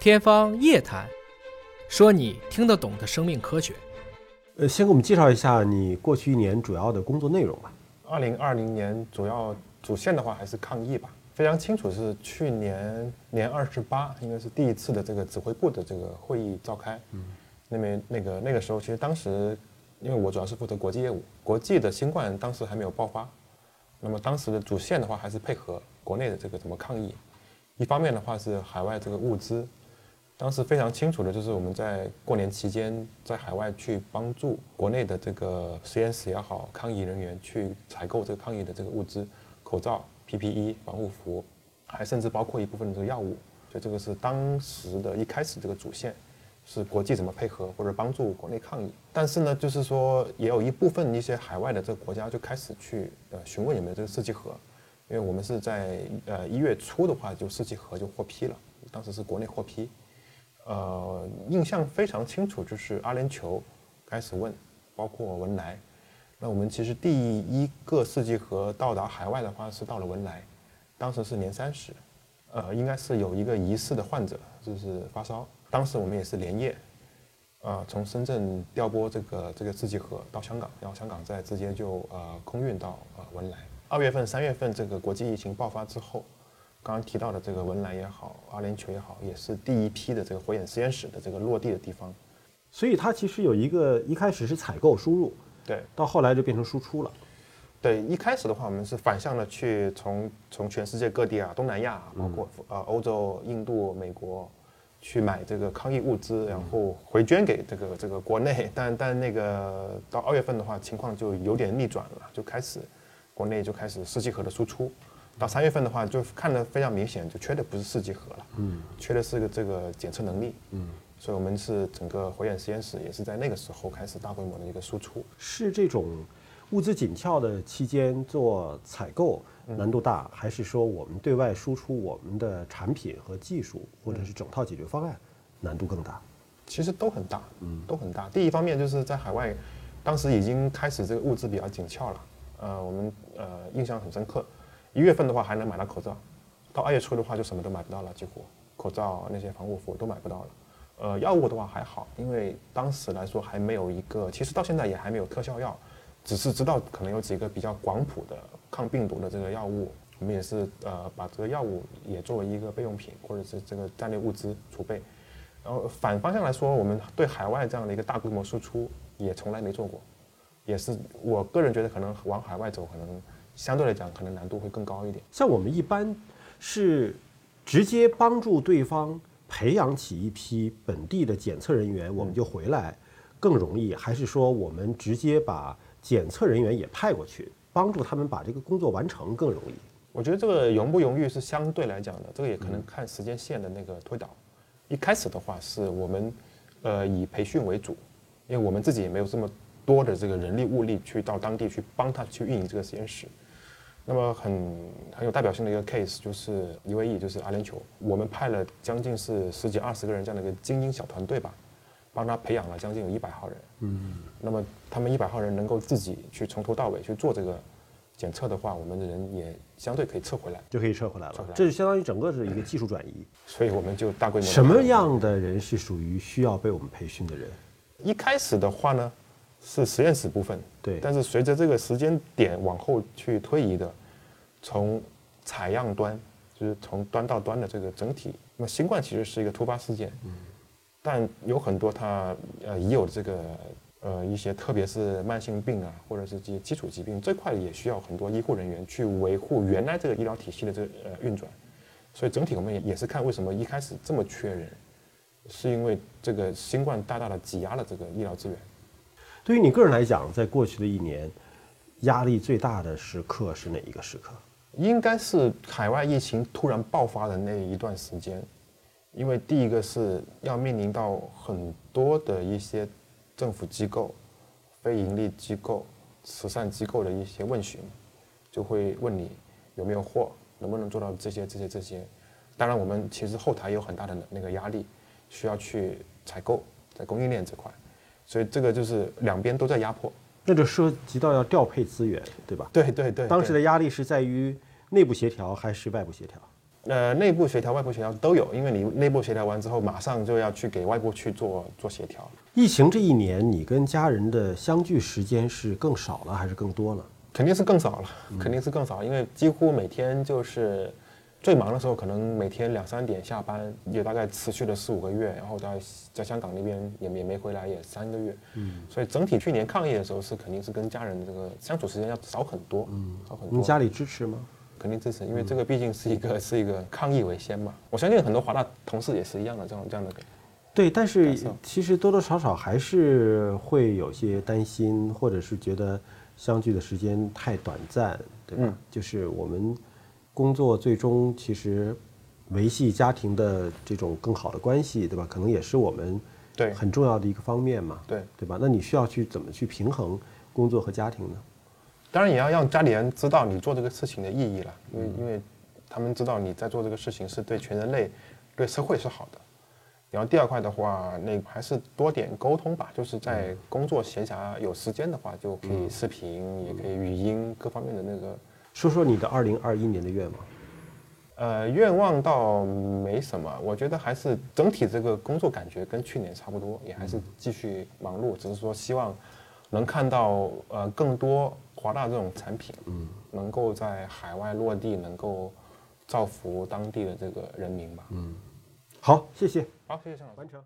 天方夜谭，说你听得懂的生命科学。呃，先给我们介绍一下你过去一年主要的工作内容吧。二零二零年主要主线的话还是抗疫吧，非常清楚是去年年二十八，应该是第一次的这个指挥部的这个会议召开。嗯，那么那个那个时候，其实当时因为我主要是负责国际业务，国际的新冠当时还没有爆发，那么当时的主线的话还是配合国内的这个怎么抗疫。一方面的话是海外这个物资，当时非常清楚的就是我们在过年期间在海外去帮助国内的这个实验室也好，抗疫人员去采购这个抗疫的这个物资，口罩、PPE、防护服，还甚至包括一部分的这个药物，所以这个是当时的一开始这个主线，是国际怎么配合或者帮助国内抗疫。但是呢，就是说也有一部分一些海外的这个国家就开始去呃询问有没有这个试剂盒。因为我们是在呃一月初的话，就试剂盒就获批了，当时是国内获批，呃，印象非常清楚，就是阿联酋开始问，包括文莱，那我们其实第一个试剂盒到达海外的话是到了文莱，当时是年三十，呃，应该是有一个疑似的患者就是发烧，当时我们也是连夜，呃，从深圳调拨这个这个试剂盒到香港，然后香港再直接就呃空运到呃文莱。二月份、三月份这个国际疫情爆发之后，刚刚提到的这个文莱也好，阿联酋也好，也是第一批的这个火眼实验室的这个落地的地方。所以它其实有一个一开始是采购输入，对，到后来就变成输出了。对，一开始的话，我们是反向的去从从全世界各地啊，东南亚，包括呃欧洲、印度、美国，去买这个抗疫物资，然后回捐给这个这个国内。但但那个到二月份的话，情况就有点逆转了，就开始。国内就开始试剂盒的输出，到三月份的话，就看得非常明显，就缺的不是试剂盒了，嗯，缺的是个这个检测能力，嗯，所以我们是整个火眼实验室也是在那个时候开始大规模的一个输出。是这种物资紧俏的期间做采购难度大，还是说我们对外输出我们的产品和技术，或者是整套解决方案难度更大？其实都很大，嗯，都很大。第一方面就是在海外，当时已经开始这个物资比较紧俏了。呃，我们呃印象很深刻，一月份的话还能买到口罩，到二月初的话就什么都买不到了，几乎口罩那些防护服都买不到了。呃，药物的话还好，因为当时来说还没有一个，其实到现在也还没有特效药，只是知道可能有几个比较广谱的抗病毒的这个药物，我们也是呃把这个药物也作为一个备用品或者是这个战略物资储备。然后反方向来说，我们对海外这样的一个大规模输出也从来没做过。也是我个人觉得，可能往海外走，可能相对来讲，可能难度会更高一点。像我们一般是直接帮助对方培养起一批本地的检测人员，我们就回来更容易，还是说我们直接把检测人员也派过去，帮助他们把这个工作完成更容易？我觉得这个容不容易是相对来讲的，这个也可能看时间线的那个推导。一开始的话，是我们呃以培训为主，因为我们自己也没有这么。多的这个人力物力去到当地去帮他去运营这个实验室，那么很很有代表性的一个 case 就是 UAE，就是阿联酋，我们派了将近是十几二十个人这样的一个精英小团队吧，帮他培养了将近有一百号人。嗯，那么他们一百号人能够自己去从头到尾去做这个检测的话，我们的人也相对可以撤回来，就可以撤回来了。这就相当于整个是一个技术转移，所以我们就大规模。什么样的人是属于需要被我们培训的人？一开始的话呢？是实验室部分，对。但是随着这个时间点往后去推移的，从采样端，就是从端到端的这个整体，那么新冠其实是一个突发事件，嗯。但有很多它呃已有的这个呃一些，特别是慢性病啊，或者是这些基础疾病这块也需要很多医护人员去维护原来这个医疗体系的这个呃运转，所以整体我们也也是看为什么一开始这么缺人，是因为这个新冠大大的挤压了这个医疗资源。对于你个人来讲，在过去的一年，压力最大的时刻是哪一个时刻？应该是海外疫情突然爆发的那一段时间，因为第一个是要面临到很多的一些政府机构、非盈利机构、慈善机构的一些问询，就会问你有没有货，能不能做到这些、这些、这些。当然，我们其实后台有很大的那个压力，需要去采购，在供应链这块。所以这个就是两边都在压迫，那就涉及到要调配资源，对吧？对对对。当时的压力是在于内部协调还是外部协调？呃，内部协调、外部协调都有，因为你内部协调完之后，马上就要去给外部去做做协调。疫情这一年，你跟家人的相聚时间是更少了还是更多了？肯定是更少了，肯定是更少，因为几乎每天就是最忙的时候，可能每天两三点下班，也大概持续了四五个月，然后在在香港那边也也没回来，也三个月。嗯，所以整体去年抗疫的时候是肯定是跟家人这个相处时间要少很多，嗯，少很多。你家里支持吗？肯定支持，因为这个毕竟是一个是一个抗疫为先嘛。我相信很多华大同事也是一样的，这样这样的。对，但是其实多多少少还是会有些担心，或者是觉得。相聚的时间太短暂，对吧？就是我们工作最终其实维系家庭的这种更好的关系，对吧？可能也是我们对很重要的一个方面嘛，对对吧？那你需要去怎么去平衡工作和家庭呢？当然也要让家里人知道你做这个事情的意义了，因为因为他们知道你在做这个事情是对全人类、对社会是好的。然后第二块的话，那还是多点沟通吧，就是在工作闲暇有时间的话，就可以视频，也可以语音，各方面的那个。说说你的二零二一年的愿望。呃，愿望倒没什么，我觉得还是整体这个工作感觉跟去年差不多，也还是继续忙碌，只是说希望能看到呃更多华大这种产品，嗯，能够在海外落地，能够造福当地的这个人民吧，嗯。好，谢谢。好，谢谢陈老师。完成。